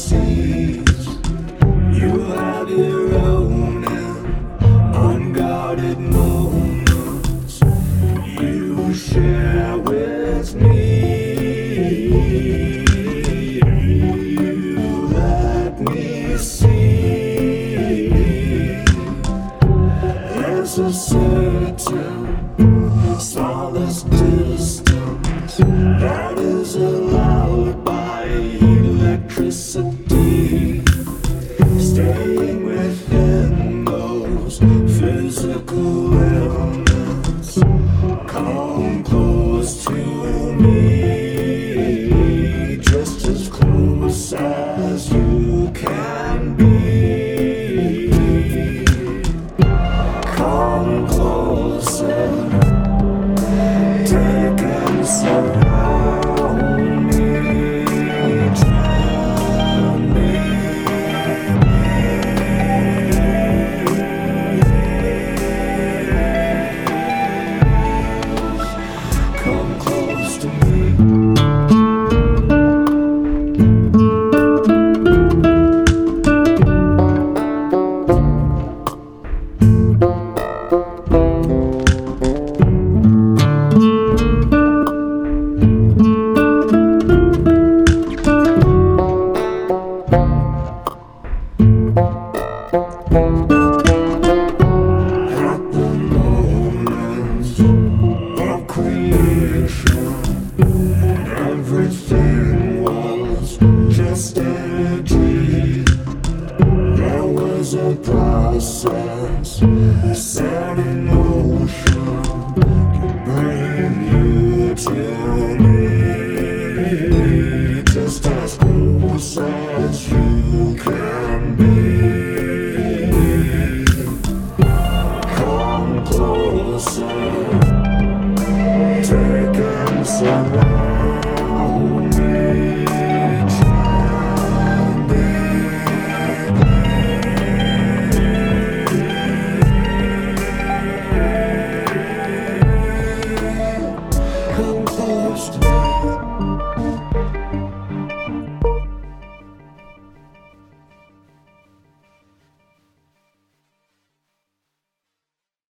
sees. You have your own unguarded moments. You share with me. You let me see. There's a certain solace distance that is allowed by electricity. Close to me, just as close as you can be. Come closer, process set in motion to bring you to me, just as close as you can be. Come closer, take and surround